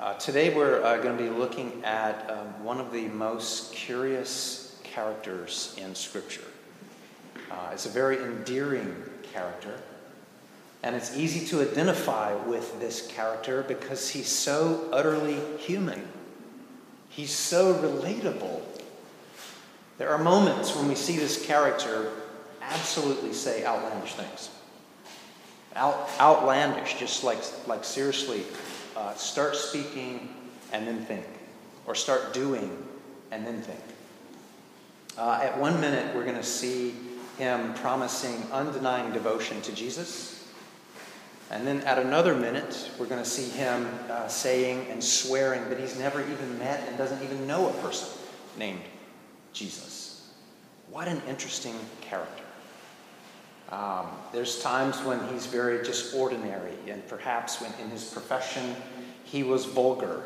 Uh, today we're uh, going to be looking at um, one of the most curious characters in Scripture. Uh, it's a very endearing character, and it's easy to identify with this character because he's so utterly human. He's so relatable. There are moments when we see this character absolutely say outlandish things. Out, outlandish, just like, like seriously, uh, start speaking and then think, or start doing and then think. Uh, at one minute, we're going to see him promising undenying devotion to Jesus. And then at another minute, we're going to see him uh, saying and swearing that he's never even met and doesn't even know a person named Jesus. What an interesting character. Um, there's times when he's very just ordinary, and perhaps when in his profession he was vulgar,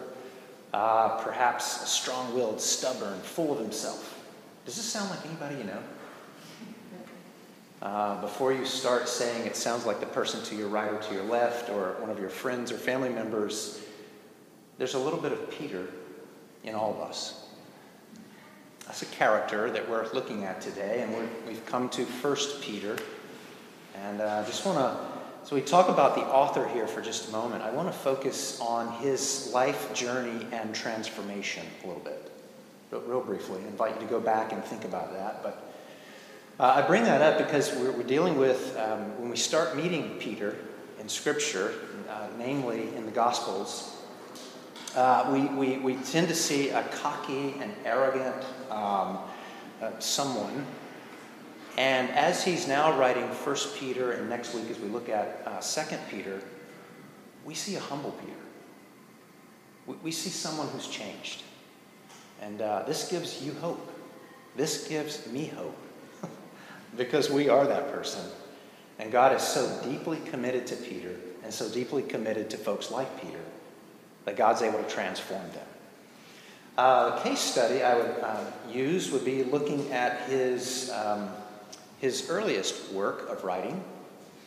uh, perhaps strong willed, stubborn, full of himself. Does this sound like anybody you know? Uh, before you start saying it sounds like the person to your right or to your left, or one of your friends or family members, there's a little bit of Peter in all of us. That's a character that we're looking at today, and we have come to First Peter. And I uh, just want to, so we talk about the author here for just a moment. I want to focus on his life journey and transformation a little bit, but real briefly. I invite you to go back and think about that. But uh, I bring that up because we're, we're dealing with, um, when we start meeting Peter in Scripture, uh, namely in the Gospels, uh, we, we, we tend to see a cocky and arrogant um, uh, someone and as he's now writing First Peter, and next week as we look at uh, Second Peter, we see a humble Peter. We, we see someone who's changed. And uh, this gives you hope. This gives me hope because we are that person. And God is so deeply committed to Peter and so deeply committed to folks like Peter that God's able to transform them. Uh, the case study I would uh, use would be looking at his um, his earliest work of writing,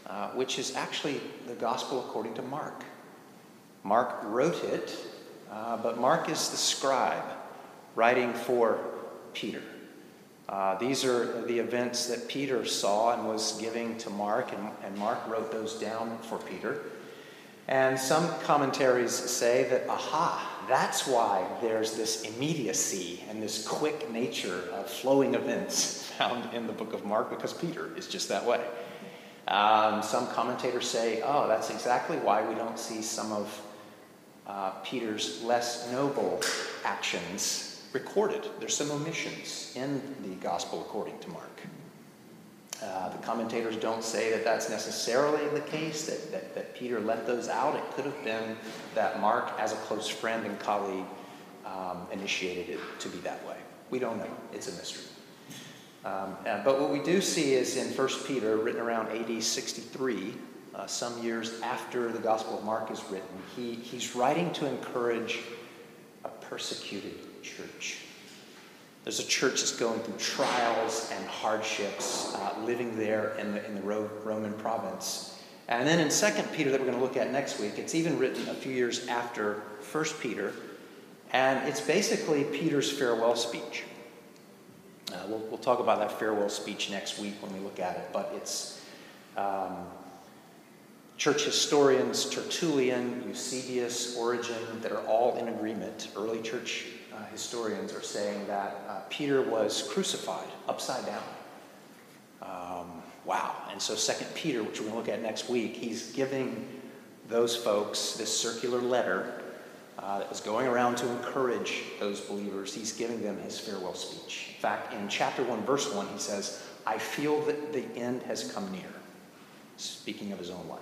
uh, which is actually the Gospel according to Mark. Mark wrote it, uh, but Mark is the scribe writing for Peter. Uh, these are the events that Peter saw and was giving to Mark, and, and Mark wrote those down for Peter. And some commentaries say that, aha, that's why there's this immediacy and this quick nature of flowing events found in the book of Mark because Peter is just that way. Um, some commentators say, oh, that's exactly why we don't see some of uh, Peter's less noble actions recorded. There's some omissions in the gospel according to Mark. Uh, the commentators don't say that that's necessarily the case, that, that, that, Peter left those out. It could have been that Mark, as a close friend and colleague, um, initiated it to be that way. We don't know. It's a mystery. Um, but what we do see is in 1 Peter, written around AD 63, uh, some years after the Gospel of Mark is written, he, he's writing to encourage a persecuted church. There's a church that's going through trials and hardships, uh, living there in the, in the Roman province. And then in 2 Peter, that we're going to look at next week, it's even written a few years after 1 Peter. And it's basically Peter's farewell speech. Uh, we'll, we'll talk about that farewell speech next week when we look at it. But it's um, church historians, Tertullian, Eusebius, Origen, that are all in agreement. Early church uh, historians are saying that uh, Peter was crucified upside down. Um, wow. And so, Second Peter, which we're going to look at next week, he's giving those folks this circular letter uh, that was going around to encourage those believers. He's giving them his farewell speech. In fact, in chapter 1, verse 1, he says, I feel that the end has come near, speaking of his own life.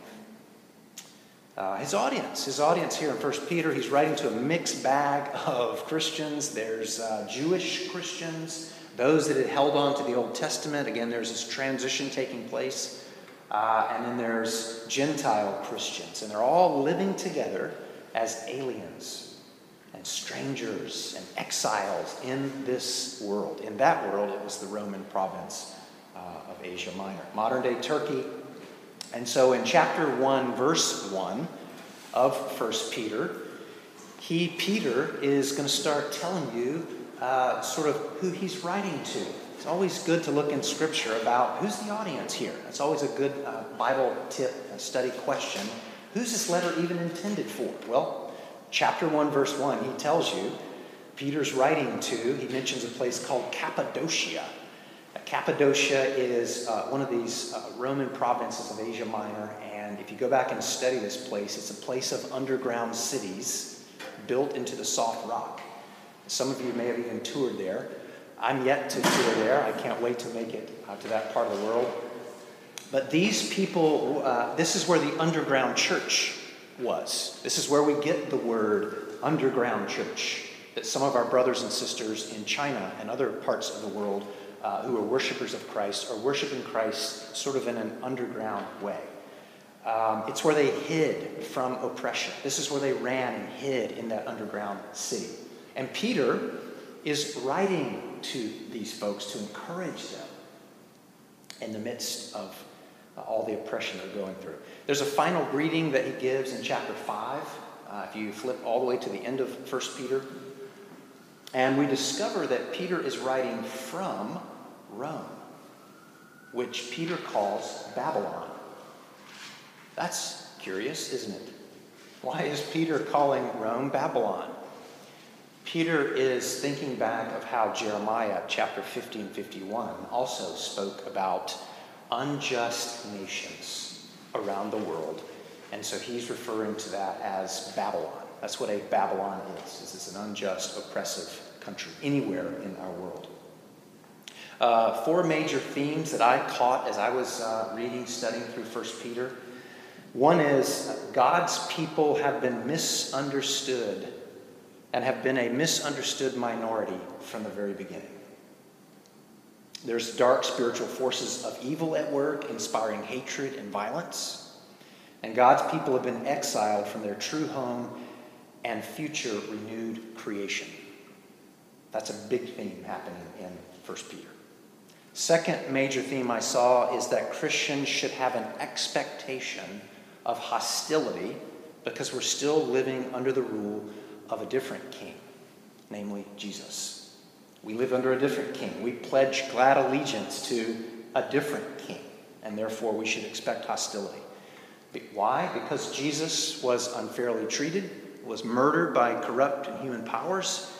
Uh, his audience, his audience here in 1 Peter, he's writing to a mixed bag of Christians. There's uh, Jewish Christians, those that had held on to the Old Testament. Again, there's this transition taking place. Uh, and then there's Gentile Christians, and they're all living together as aliens and strangers and exiles in this world. In that world, it was the Roman province uh, of Asia Minor, modern day Turkey. And so in chapter 1, verse 1 of 1 Peter, he, Peter, is going to start telling you uh, sort of who he's writing to. It's always good to look in Scripture about who's the audience here. That's always a good uh, Bible tip, study question. Who's this letter even intended for? Well, chapter 1, verse 1, he tells you Peter's writing to, he mentions a place called Cappadocia. Cappadocia is uh, one of these uh, Roman provinces of Asia Minor, and if you go back and study this place, it's a place of underground cities built into the soft rock. Some of you may have even toured there. I'm yet to tour there. I can't wait to make it uh, to that part of the world. But these people, uh, this is where the underground church was. This is where we get the word underground church that some of our brothers and sisters in China and other parts of the world uh, who are worshipers of Christ are worshiping Christ sort of in an underground way. Um, it's where they hid from oppression. This is where they ran and hid in that underground city. And Peter is writing to these folks to encourage them in the midst of all the oppression they're going through. There's a final greeting that he gives in chapter 5. Uh, if you flip all the way to the end of 1 Peter, and we discover that Peter is writing from Rome, which Peter calls Babylon. That's curious, isn't it? Why is Peter calling Rome Babylon? Peter is thinking back of how Jeremiah chapter 15 51 also spoke about unjust nations around the world. And so he's referring to that as Babylon. That's what a Babylon is. This is an unjust, oppressive country anywhere in our world. Uh, four major themes that I caught as I was uh, reading, studying through 1 Peter. One is God's people have been misunderstood and have been a misunderstood minority from the very beginning. There's dark spiritual forces of evil at work, inspiring hatred and violence. And God's people have been exiled from their true home and future renewed creation. That's a big theme happening in 1 Peter. Second major theme I saw is that Christians should have an expectation of hostility because we're still living under the rule of a different king, namely Jesus. We live under a different king. We pledge glad allegiance to a different king, and therefore we should expect hostility. Why? Because Jesus was unfairly treated, was murdered by corrupt and human powers,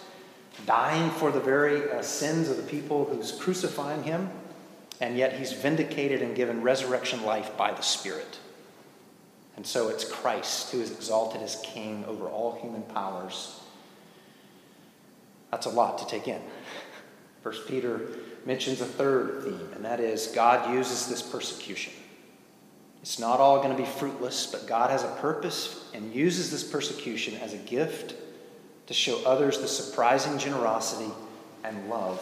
dying for the very uh, sins of the people who's crucifying him, and yet he's vindicated and given resurrection life by the Spirit. And so it's Christ who is exalted as king over all human powers. That's a lot to take in. First Peter mentions a third theme, and that is God uses this persecution. It's not all going to be fruitless, but God has a purpose and uses this persecution as a gift to show others the surprising generosity and love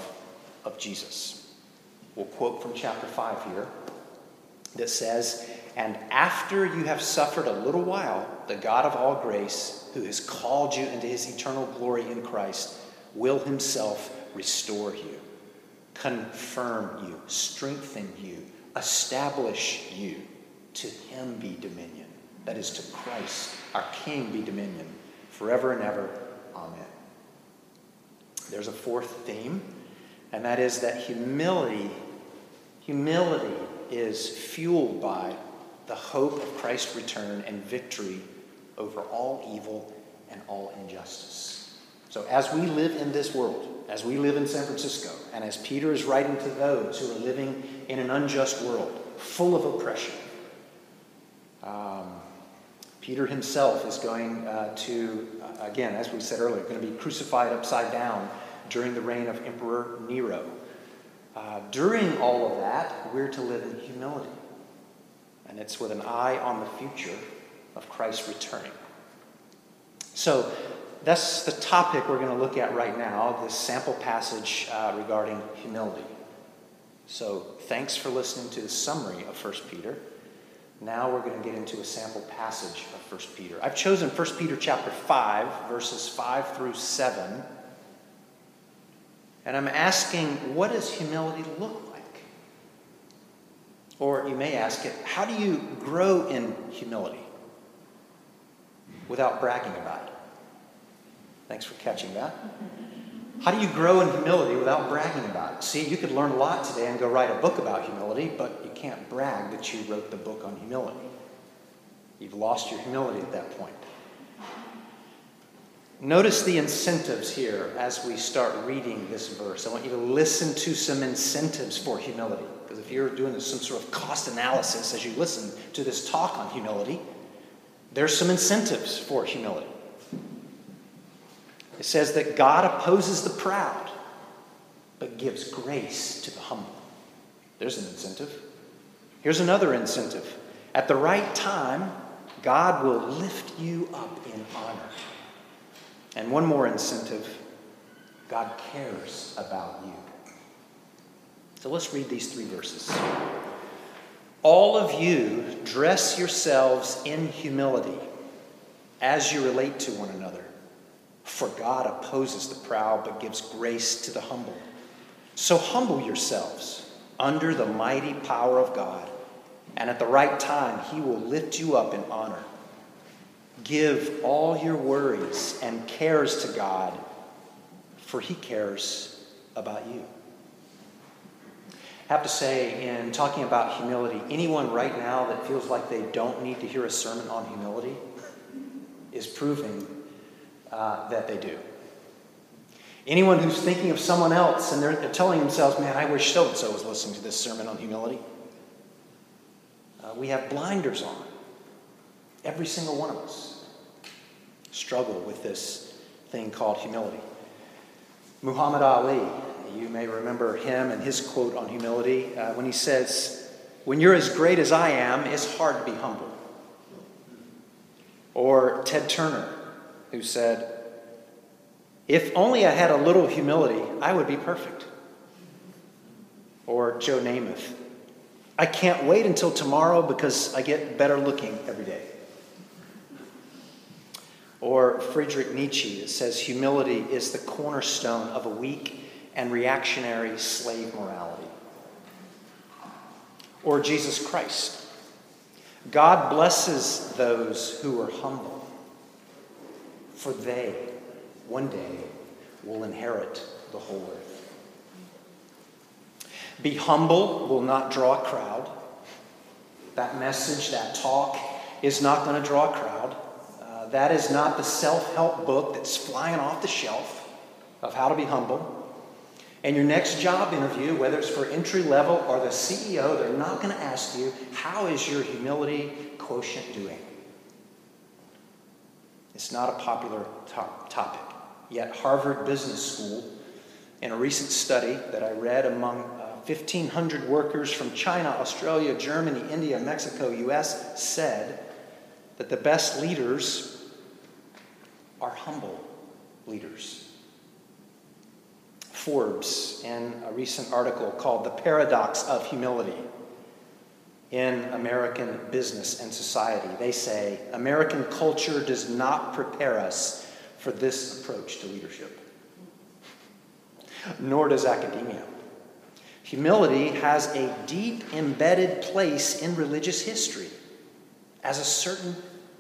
of Jesus. We'll quote from chapter 5 here that says, And after you have suffered a little while, the God of all grace, who has called you into his eternal glory in Christ, will himself restore you, confirm you, strengthen you, establish you. To him be dominion. That is, to Christ, our King, be dominion forever and ever. Amen. There's a fourth theme, and that is that humility, humility is fueled by the hope of Christ's return and victory over all evil and all injustice. So, as we live in this world, as we live in San Francisco, and as Peter is writing to those who are living in an unjust world, full of oppression, um, Peter himself is going uh, to, uh, again, as we said earlier, going to be crucified upside down during the reign of Emperor Nero. Uh, during all of that, we're to live in humility. And it's with an eye on the future of Christ returning. So that's the topic we're going to look at right now this sample passage uh, regarding humility. So thanks for listening to the summary of 1 Peter. Now we're going to get into a sample passage of 1 Peter. I've chosen 1 Peter chapter 5, verses 5 through 7. And I'm asking, what does humility look like? Or you may ask it, how do you grow in humility without bragging about it? Thanks for catching that. How do you grow in humility without bragging about it? See, you could learn a lot today and go write a book about humility, but you can't brag that you wrote the book on humility. You've lost your humility at that point. Notice the incentives here as we start reading this verse. I want you to listen to some incentives for humility. Because if you're doing some sort of cost analysis as you listen to this talk on humility, there's some incentives for humility. It says that God opposes the proud, but gives grace to the humble. There's an incentive. Here's another incentive. At the right time, God will lift you up in honor. And one more incentive God cares about you. So let's read these three verses. All of you dress yourselves in humility as you relate to one another. For God opposes the proud but gives grace to the humble. So humble yourselves under the mighty power of God, and at the right time, He will lift you up in honor. Give all your worries and cares to God, for He cares about you. I have to say, in talking about humility, anyone right now that feels like they don't need to hear a sermon on humility is proving uh, that they do. Anyone who's thinking of someone else and they're, they're telling themselves, man, I wish so and so was listening to this sermon on humility, uh, we have blinders on. Every single one of us struggle with this thing called humility. Muhammad Ali, you may remember him and his quote on humility uh, when he says, When you're as great as I am, it's hard to be humble. Or Ted Turner, who said, If only I had a little humility, I would be perfect. Or Joe Namath, I can't wait until tomorrow because I get better looking every day. Or Friedrich Nietzsche says humility is the cornerstone of a weak and reactionary slave morality. Or Jesus Christ. God blesses those who are humble, for they, one day, will inherit the whole earth. Be humble will not draw a crowd. That message, that talk, is not going to draw a crowd uh, that is not the self help book that's flying off the shelf of how to be humble. And your next job interview, whether it's for entry level or the CEO, they're not going to ask you, How is your humility quotient doing? It's not a popular to- topic. Yet, Harvard Business School, in a recent study that I read among uh, 1,500 workers from China, Australia, Germany, India, Mexico, US, said that the best leaders are humble leaders. Forbes, in a recent article called The Paradox of Humility in American Business and Society, they say American culture does not prepare us for this approach to leadership, nor does academia. Humility has a deep embedded place in religious history as a certain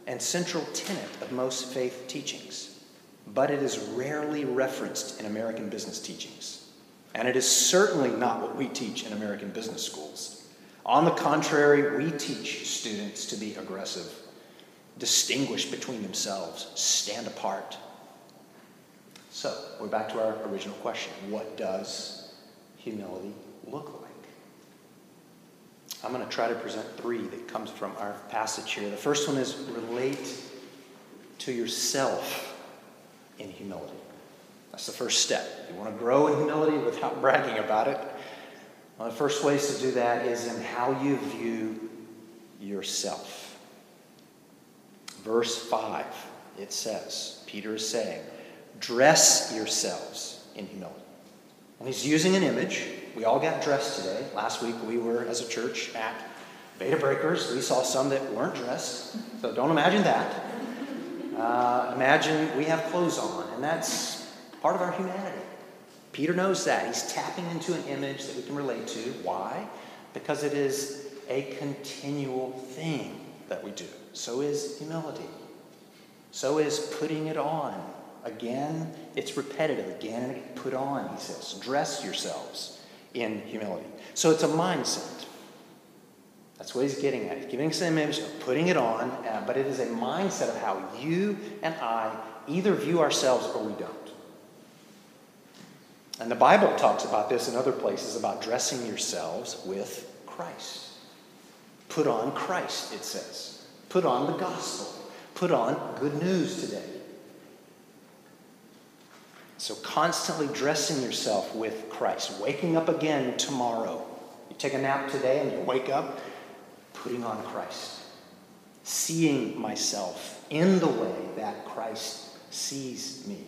and central tenet of most faith teachings, but it is rarely referenced in American business teachings. And it is certainly not what we teach in American business schools. On the contrary, we teach students to be aggressive, distinguish between themselves, stand apart. So, we're back to our original question what does humility look like? I'm going to try to present three that comes from our passage here. The first one is relate to yourself in humility. That's the first step. You want to grow in humility without bragging about it. One of the first ways to do that is in how you view yourself. Verse 5, it says, Peter is saying, dress yourselves in humility. And he's using an image we all got dressed today. Last week we were, as a church, at Bay to Breakers. We saw some that weren't dressed, so don't imagine that. Uh, imagine we have clothes on, and that's part of our humanity. Peter knows that. He's tapping into an image that we can relate to. Why? Because it is a continual thing that we do. So is humility. So is putting it on Again, it's repetitive. Again. Put on, he says. Dress yourselves in humility. So it's a mindset. That's what he's getting at. He's giving us an image of putting it on, uh, but it is a mindset of how you and I either view ourselves or we don't. And the Bible talks about this in other places about dressing yourselves with Christ. Put on Christ, it says. Put on the gospel. Put on good news today. So, constantly dressing yourself with Christ, waking up again tomorrow. You take a nap today and you wake up, putting on Christ, seeing myself in the way that Christ sees me.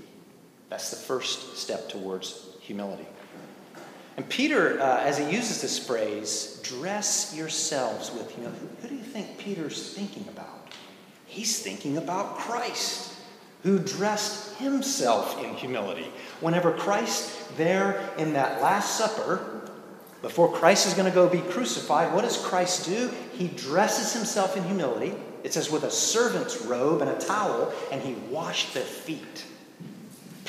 That's the first step towards humility. And Peter, uh, as he uses this phrase, dress yourselves with humility, who do you think Peter's thinking about? He's thinking about Christ, who dressed himself in humility. Whenever Christ, there in that Last Supper, before Christ is going to go be crucified, what does Christ do? He dresses himself in humility. It says, with a servant's robe and a towel, and he washed their feet.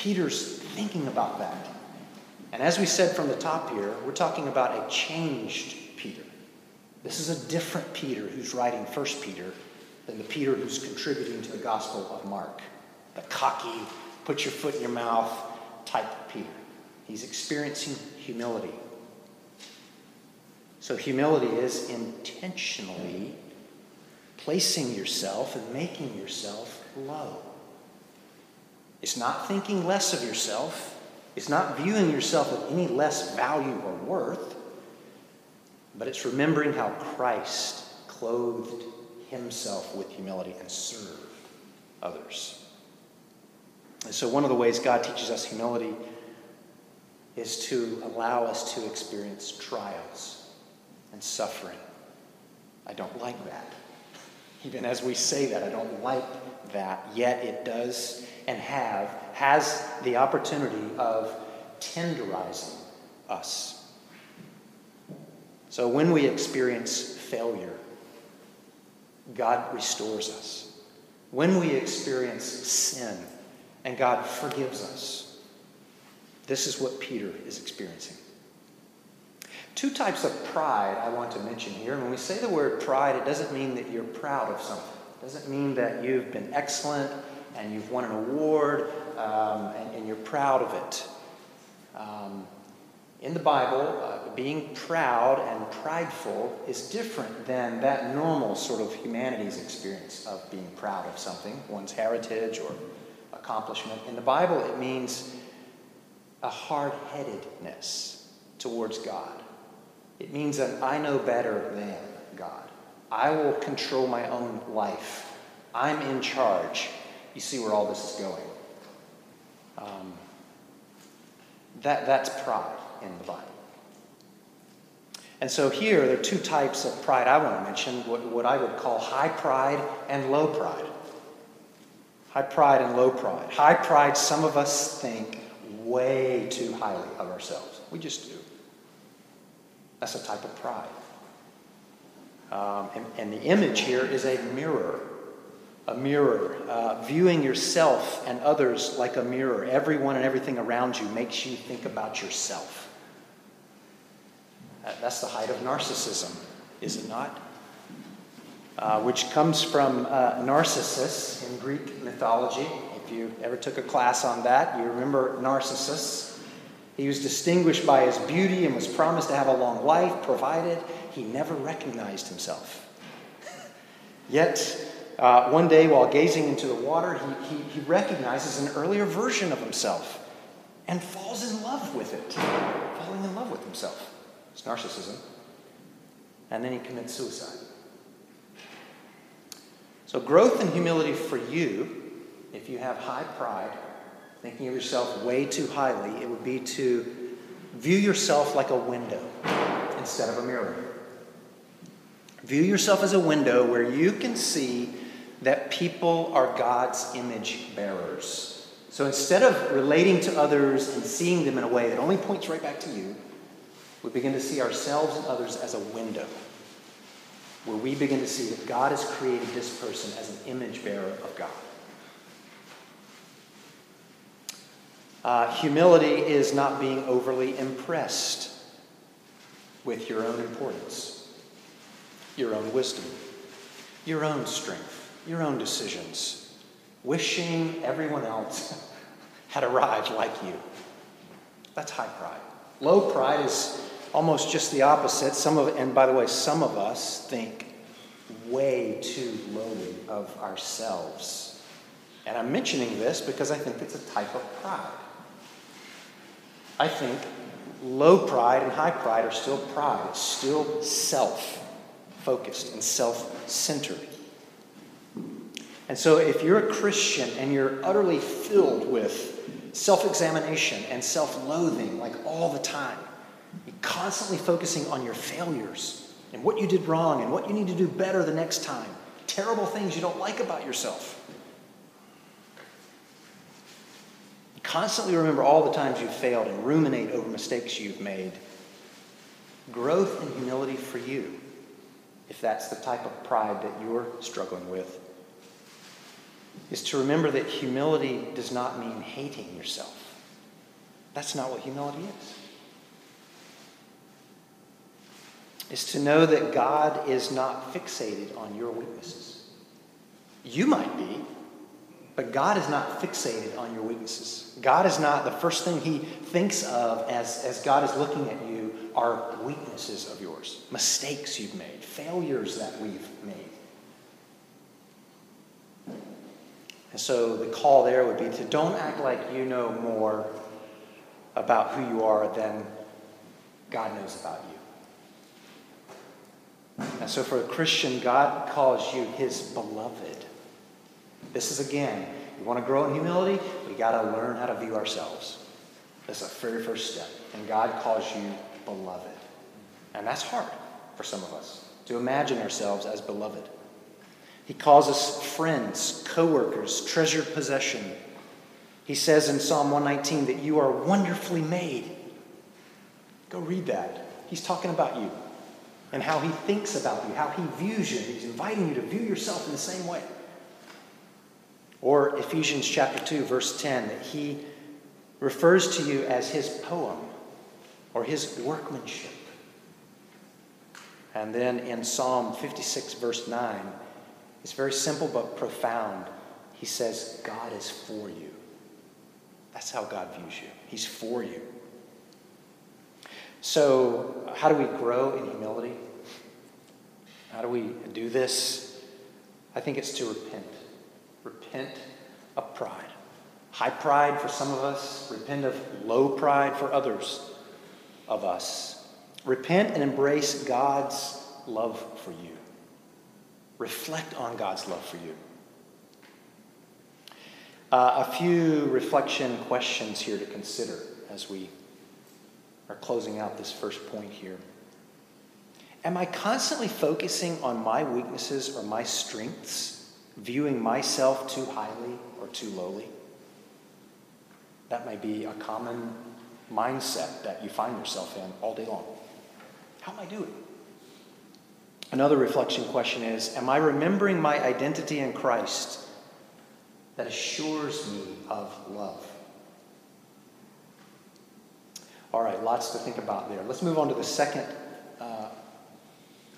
Peter's thinking about that. And as we said from the top here, we're talking about a changed Peter. This is a different Peter who's writing First Peter than the Peter who's contributing to the Gospel of Mark. The cocky, put your foot in your mouth type Peter. He's experiencing humility. So, humility is intentionally placing yourself and making yourself low. It's not thinking less of yourself, it's not viewing yourself with any less value or worth, but it's remembering how Christ clothed himself with humility and served others. And so, one of the ways God teaches us humility is to allow us to experience trials and suffering. I don't like that. Even as we say that, I don't like that. Yet it does and have has the opportunity of tenderizing us. So when we experience failure, God restores us. When we experience sin, and God forgives us. This is what Peter is experiencing. Two types of pride I want to mention here. And When we say the word pride, it doesn't mean that you're proud of something. It doesn't mean that you've been excellent and you've won an award um, and, and, you're proud of it. Um, in the Bible, uh, being proud and prideful is different than that normal sort of humanity's experience of being proud of something, one's heritage or accomplishment. In the Bible, it means a hard headedness towards God. It means that I know better than God. I will control my own life. I'm in charge. You see where all this is going. Um, that, that's pride in the Bible. And so here, there are two types of pride I want to mention what, what I would call high pride and low pride. High pride and low pride. High pride, some of us think way too highly of ourselves. We just do. That's a type of pride. Um, and, and, the image here is a mirror. A mirror. Uh, viewing yourself and others like a mirror. Everyone and everything around you makes you think about yourself. Uh, that's the height of narcissism, is it not? Uh, which comes from uh, Narcissus in Greek mythology. If you ever took a class on that, you remember Narcissus. He was distinguished by his beauty and was promised to have a long life, provided he never recognized himself. Yet, uh, one day while gazing into the water, he, he, he recognizes an earlier version of himself and falls in love with it, falling in love with himself. It's narcissism. And then he commits suicide. So, growth and humility for you, if you have high pride, thinking of yourself way too highly, it would be to view yourself like a window instead of a mirror. View yourself as a window where you can see that people are God's image bearers. So instead of relating to others and seeing them in a way that only points right back to you, we begin to see ourselves and others as a window where we begin to see that God has created this person as an image bearer of God. Uh, humility is not being overly impressed with your own importance, your own wisdom, your own strength, your own decisions, wishing everyone else had arrived like you. That's high pride. Low pride is almost just the opposite. Some of, and by the way, some of us think way too lowly of ourselves. And I'm mentioning this because I think it's a type of pride. I think low pride and high pride are still pride. Still self focused and self centered. And so, if you're a Christian and you're utterly filled with self examination and self loathing, like all the time, you're constantly focusing on your failures and what you did wrong and what you need to do better the next time, terrible things you don't like about yourself. Constantly remember all the times you've failed and ruminate over mistakes you've made. Growth and humility for you, if that's the type of pride that you're struggling with, is to remember that humility does not mean hating yourself. That's not what humility is. Is to know that God is not fixated on your weaknesses. You might be, but God is not fixated on your weaknesses. God is not the first thing he thinks of as, as God is looking at you are weaknesses of yours, mistakes you've made, failures that we've made. And so the call there would be to don't act like you know more about who you are than God knows about you. And so for a Christian, God calls you his beloved. This is again, you want to grow in humility, we got to learn how to view ourselves. That's the very first step. And God calls you beloved. And that's hard for some of us to imagine ourselves as beloved. He calls us friends, co workers, treasured possession. He says in Psalm 119 that you are wonderfully made. Go read that. He's talking about you and how he thinks about you, how he views you. He's inviting you to view yourself in the same way. Or Ephesians chapter 2, verse 10, that he refers to you as his poem or his workmanship. And then in Psalm 56, verse 9, it's very simple but profound. He says, God is for you. That's how God views you. He's for you. So, how do we grow in humility? How do we do this? I think it's to repent. Repent of pride. High pride for some of us, repent of low pride for others of us. Repent and embrace God's love for you. Reflect on God's love for you. Uh, a few reflection questions here to consider as we are closing out this first point here. Am I constantly focusing on my weaknesses or my strengths, viewing myself too highly or too lowly? That may be a common mindset that you find yourself in all day long. How am I doing? Another reflection question is Am I remembering my identity in Christ that assures me of love? All right, lots to think about there. Let's move on to the second uh,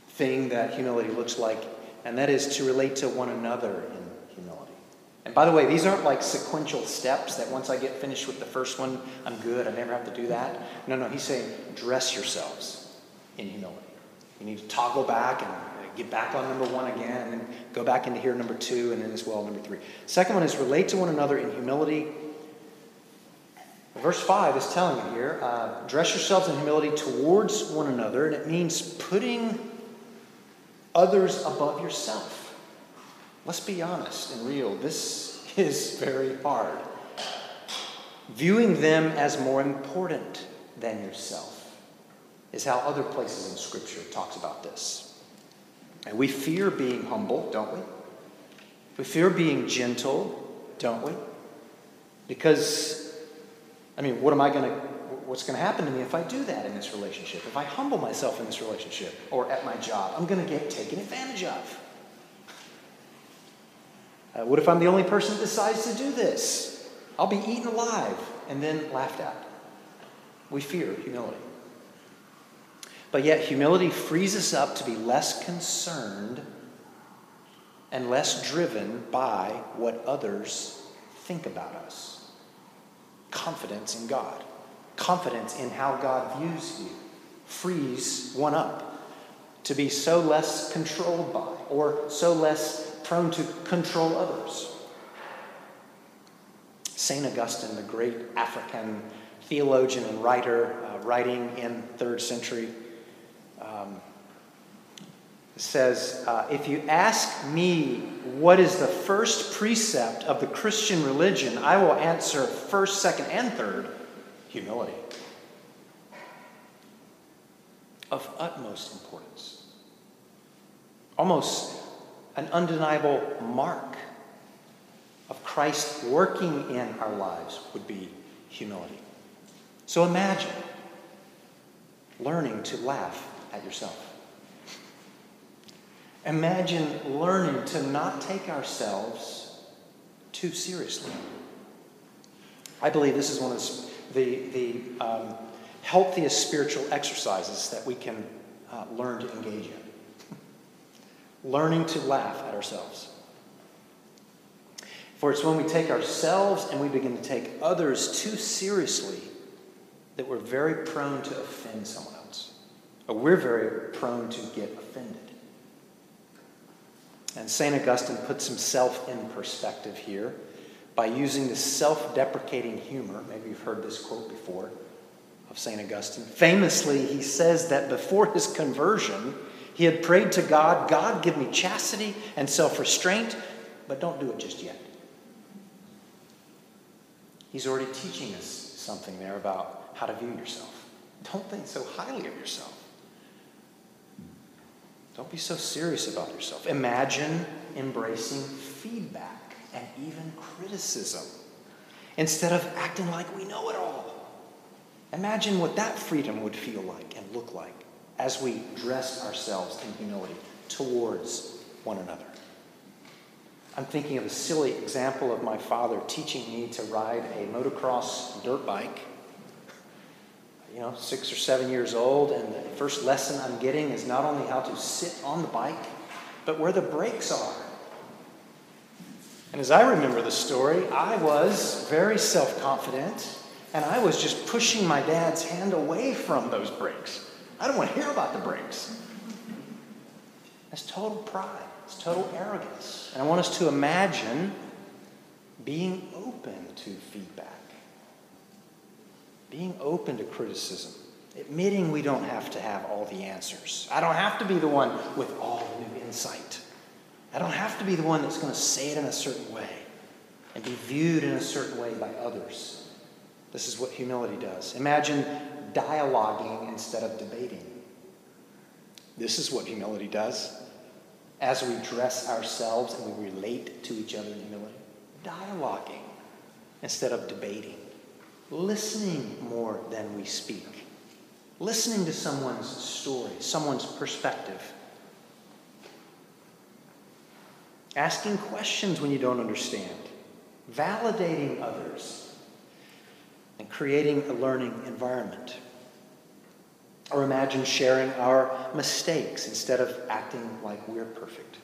thing that humility looks like, and that is to relate to one another in humility. And by the way, these aren't like sequential steps that once I get finished with the first one, I'm good, I never have to do that. No, no, he's saying dress yourselves in humility. You need to toggle back and get back on number one again, and then go back into here, number two, and then as well, number three. Second one is relate to one another in humility. Verse 5 is telling you here uh, dress yourselves in humility towards one another, and it means putting others above yourself. Let's be honest and real. This is very hard. Viewing them as more important than yourself is how other places in Scripture talks about this. And we fear being humble, don't we? We fear being gentle, don't we? Because, I mean, what am I going to, what's going to happen to me if I do that in this relationship? If I humble myself in this relationship or at my job, I'm going to get taken advantage of. Uh, what if I'm the only person that decides to do this? I'll be eaten alive and then laughed at. We fear humility. But yet, humility frees us up to be less concerned and less driven by what others think about us. Confidence in God, confidence in how God views you, frees one up to be so less controlled by or so less prone to control others. St. Augustine, the great African theologian and writer, uh, writing in third century, says, uh, If you ask me what is the first precept of the Christian religion, I will answer first, second, and third humility. Of utmost importance. Almost an undeniable mark of Christ working in our lives would be humility. So imagine learning to laugh at yourself. Imagine learning to not take ourselves too seriously. I believe this is one of the, the um, healthiest spiritual exercises that we can uh, learn to engage in. Learning to laugh at ourselves. For it's when we take ourselves and we begin to take others too seriously that we're very prone to offend someone else. Or we're very prone to get offended. And St. Augustine puts himself in perspective here by using the self deprecating humor. Maybe you've heard this quote before of St. Augustine. Famously, he says that before his conversion, he had prayed to God, God, give me chastity and self restraint, but don't do it just yet. He's already teaching us something there about how to view yourself. Don't think so highly of yourself. Don't be so serious about yourself. Imagine embracing feedback and even criticism instead of acting like we know it all. Imagine what that freedom would feel like and look like as we dress ourselves in humility towards one another. I'm thinking of a silly example of my father teaching me to ride a motocross dirt bike you know, six or seven years old, and the first lesson I'm getting is not only how to sit on the bike, but where the brakes are. And as I remember the story, I was very self confident, and I was just pushing my dad's hand away from those brakes. I don't want to hear about the brakes. That's total pride, it's total arrogance. And I want us to imagine being open to feedback being open to criticism, admitting we don't have to have all the answers. I don't have to be the one with all the new insight. I don't have to be the one that's going to say it in a certain way and be viewed in a certain way by others. This is what humility does. Imagine dialoguing instead of debating. This is what humility does. As we dress ourselves and we relate to each other in humility, dialoguing instead of debating listening more than we speak, listening to someone's story, someone's perspective, asking questions when you don't understand, validating others, and creating a learning environment. Or imagine sharing our mistakes instead of acting like we're perfect.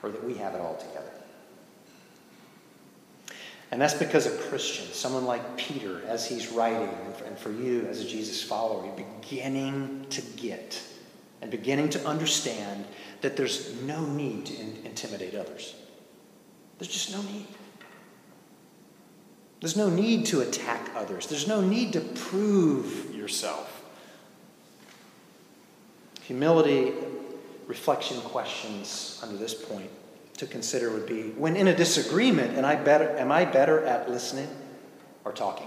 Or that we have it all together. And that's because a Christian, someone like Peter, as he's writing, and for you as a Jesus follower, you're beginning to get and beginning to understand that there's no need to in- intimidate others. There's just no need. There's no need to attack others. There's no need to prove yourself. Humility, reflection questions under this point to consider would be when in a disagreement, and I better, am I better at listening or talking?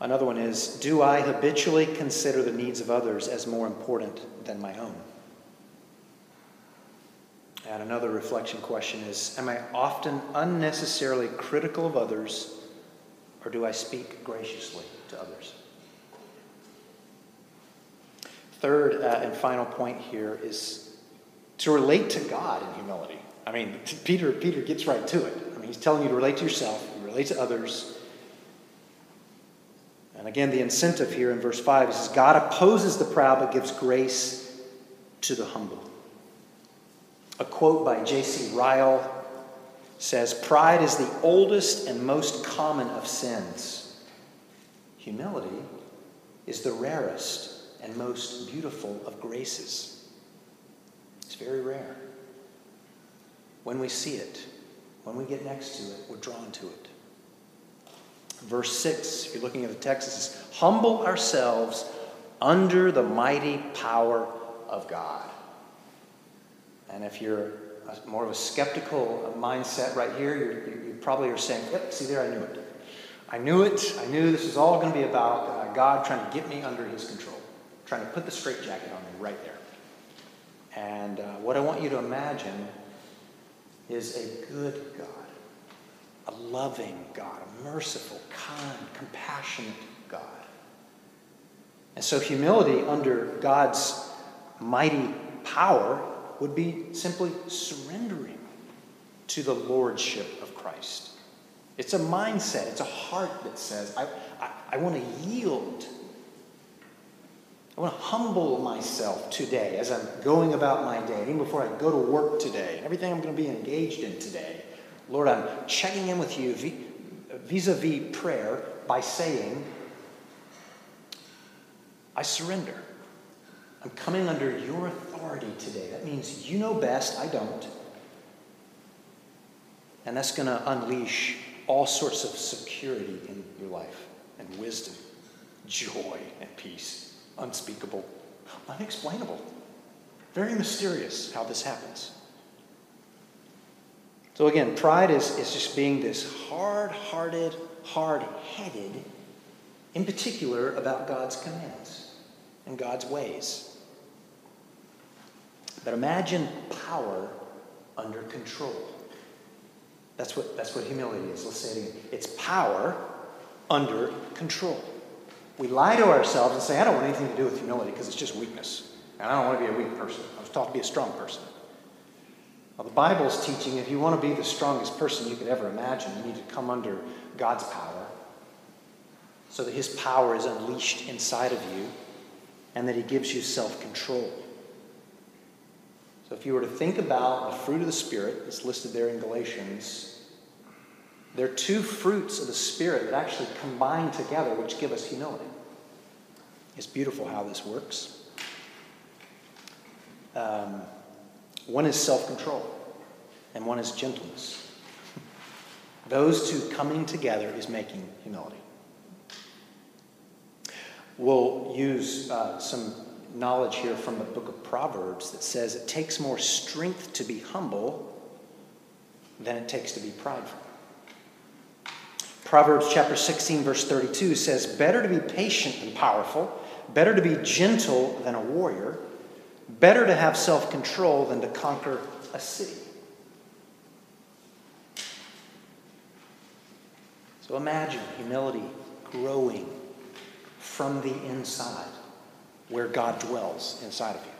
Another one is Do I habitually consider the needs of others as more important than my own? And another reflection question is Am I often unnecessarily critical of others, or do I speak graciously to others? Third uh, and final point here is to relate to God in humility. I mean, Peter, Peter gets right to it. I mean, he's telling you to relate to yourself, you relate to others. And again, the incentive here in verse 5 is God opposes the proud but gives grace to the humble. A quote by J.C. Ryle says Pride is the oldest and most common of sins. Humility is the rarest and most beautiful of graces. It's very rare. When we see it, when we get next to it, we're drawn to it. Verse 6, if you're looking at the text, it says, Humble ourselves under the mighty power of God. And if you're more of a skeptical mindset right here, you you probably are saying, Yep, see there, I knew it. I knew it. I knew this was all going to be about uh, God trying to get me under his control, trying to put the straitjacket on me right there. And uh, what I want you to imagine is a good God, a loving God, a merciful, kind, compassionate God. And so humility under God's mighty power would be simply surrendering to the lordship of Christ. It's a mindset, it's a heart that says, I, I, I want to yield. I want to humble myself today as I'm going about my day, even before I go to work today, everything I'm going to be engaged in today. Lord, I'm checking in with you vis a vis prayer by saying, I surrender. I'm coming under your authority today. That means you know best, I don't. And that's going to unleash all sorts of security in your life and wisdom, joy and peace. Unspeakable, unexplainable. Very mysterious how this happens. So, again, pride is, is just being this hard hearted, hard headed, in particular about God's commands and God's ways. But imagine power under control. That's what, that's what humility is. Let's say it again. It's power under control. We lie to ourselves and say, I don't want anything to do with humility because it's just weakness. And I don't want to be a weak person. I was taught to be a strong person. Well, the Bible's teaching if you want to be the strongest person you could ever imagine, you need to come under God's power so that His power is unleashed inside of you and that He gives you self control. So if you were to think about the fruit of the Spirit that's listed there in Galatians, there are two fruits of the Spirit that actually combine together, which give us humility. It's beautiful how this works. Um, one is self control, and one is gentleness. Those two coming together is making humility. We'll use uh, some knowledge here from the book of Proverbs that says it takes more strength to be humble than it takes to be prideful. Proverbs chapter 16, verse 32 says, Better to be patient than powerful, better to be gentle than a warrior, better to have self control than to conquer a city. So imagine humility growing from the inside where God dwells inside of you.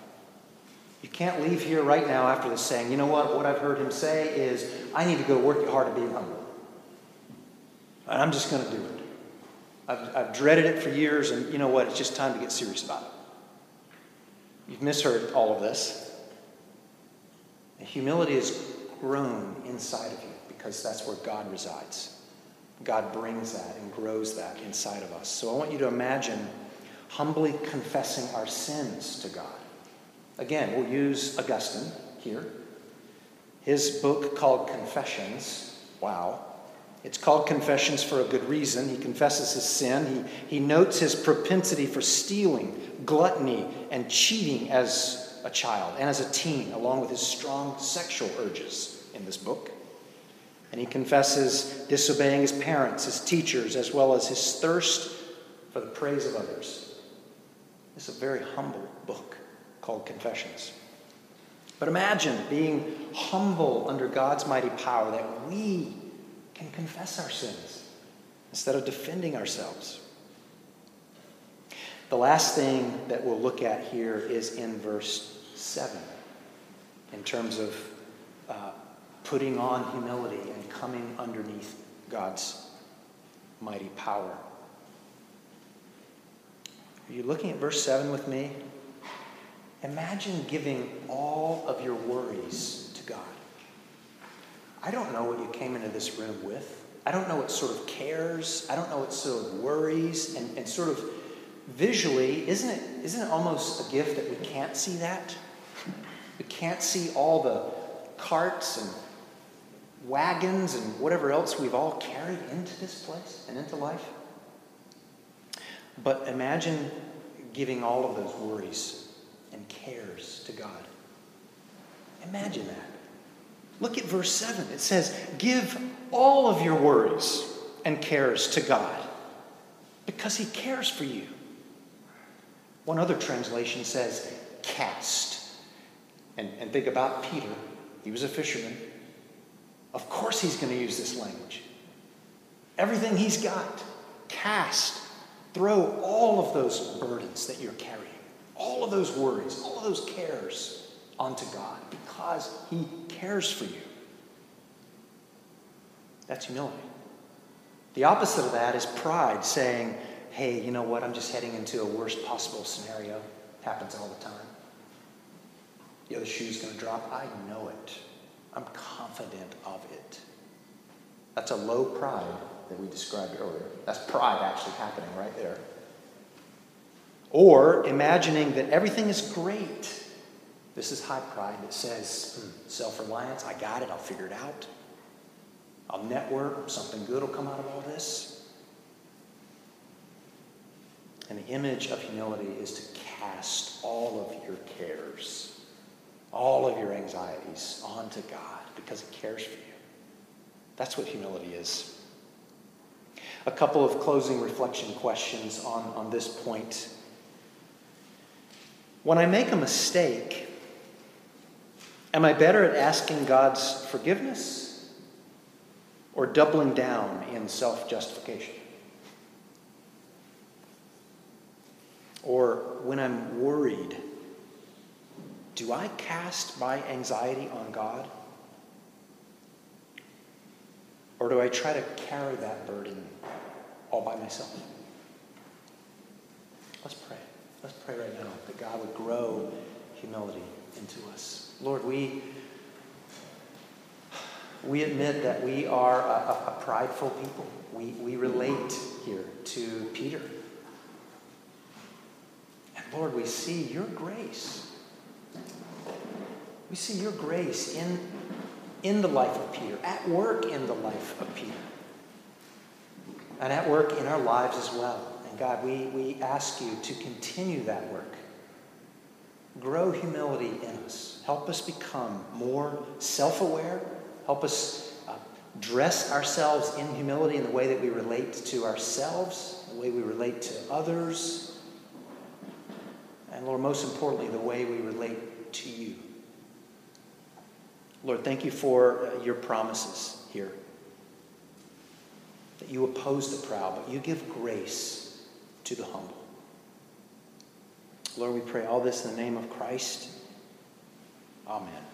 You can't leave here right now after this saying, you know what, what I've heard him say is, I need to go work hard at being humble. And I'm just going to do it. I've, I've dreaded it for years, and you know what, it's just time to get serious about it. You've misheard all of this. And humility is grown inside of you because that's where God resides. God brings that and grows that inside of us. So I want you to imagine humbly confessing our sins to God. Again, we'll use Augustine here. His book called Confessions. Wow. It's called Confessions for a good reason. He confesses his sin. He, he notes his propensity for stealing, gluttony, and cheating as a child and as a teen, along with his strong sexual urges in this book. And he confesses disobeying his parents, his teachers, as well as his thirst for the praise of others. It's a very humble book called Confessions. But imagine being humble under God's mighty power that we can confess our sins instead of defending ourselves. The last thing that we'll look at here is in verse 7 in terms of uh, putting on humility and coming underneath God's mighty power. Are you looking at verse 7 with me? Imagine giving all of your worries. I don't know what you came into this room with. I don't know what sort of cares. I don't know what sort of worries. And, and sort of visually, isn't it, isn't it almost a gift that we can't see that? We can't see all the carts and wagons and whatever else we've all carried into this place and into life. But imagine giving all of those worries and cares to God. Imagine that. Look at verse 7. It says, Give all of your worries and cares to God because He cares for you. One other translation says, Cast. And, and think about Peter. He was a fisherman. Of course, he's going to use this language. Everything he's got, cast. Throw all of those burdens that you're carrying, all of those worries, all of those cares onto God because He cares for you. That's humility. The opposite of that is pride, saying, hey, you know what, I'm just heading into a worst possible scenario. Happens all the time. The other shoe's going to drop. I know it. I'm confident of it. That's a low pride that we described earlier. That's pride actually happening right there. Or imagining that everything is great. This is high pride that says, hmm, self reliance, I got it, I'll figure it out. I'll network, something good will come out of all this. And the image of humility is to cast all of your cares, all of your anxieties onto God because He cares for you. That's what humility is. A couple of closing reflection questions on, on this point. When I make a mistake, am I better at asking God's forgiveness or doubling down in self justification? Or when I'm worried, do I cast my anxiety on God? Or do I try to carry that burden all by myself? Let's pray. Let's pray right now that God would grow humility into us. Lord, we, we admit that we are a, a, prideful people. We, we relate here to Peter. And Lord, we see your grace. We see your grace in in the life of Peter, at work in the life of Peter, and at work in our lives as well. And God, we, we ask you to continue that work. Grow humility in us. Help us become more self aware. Help us uh, dress ourselves in humility in the way that we relate to ourselves, the way we relate to others, and Lord, most importantly, the way we relate to you. Lord, thank you for uh, your promises here. That you oppose the proud, but you give grace to the humble. Lord, we pray all this in the name of Christ. Amen.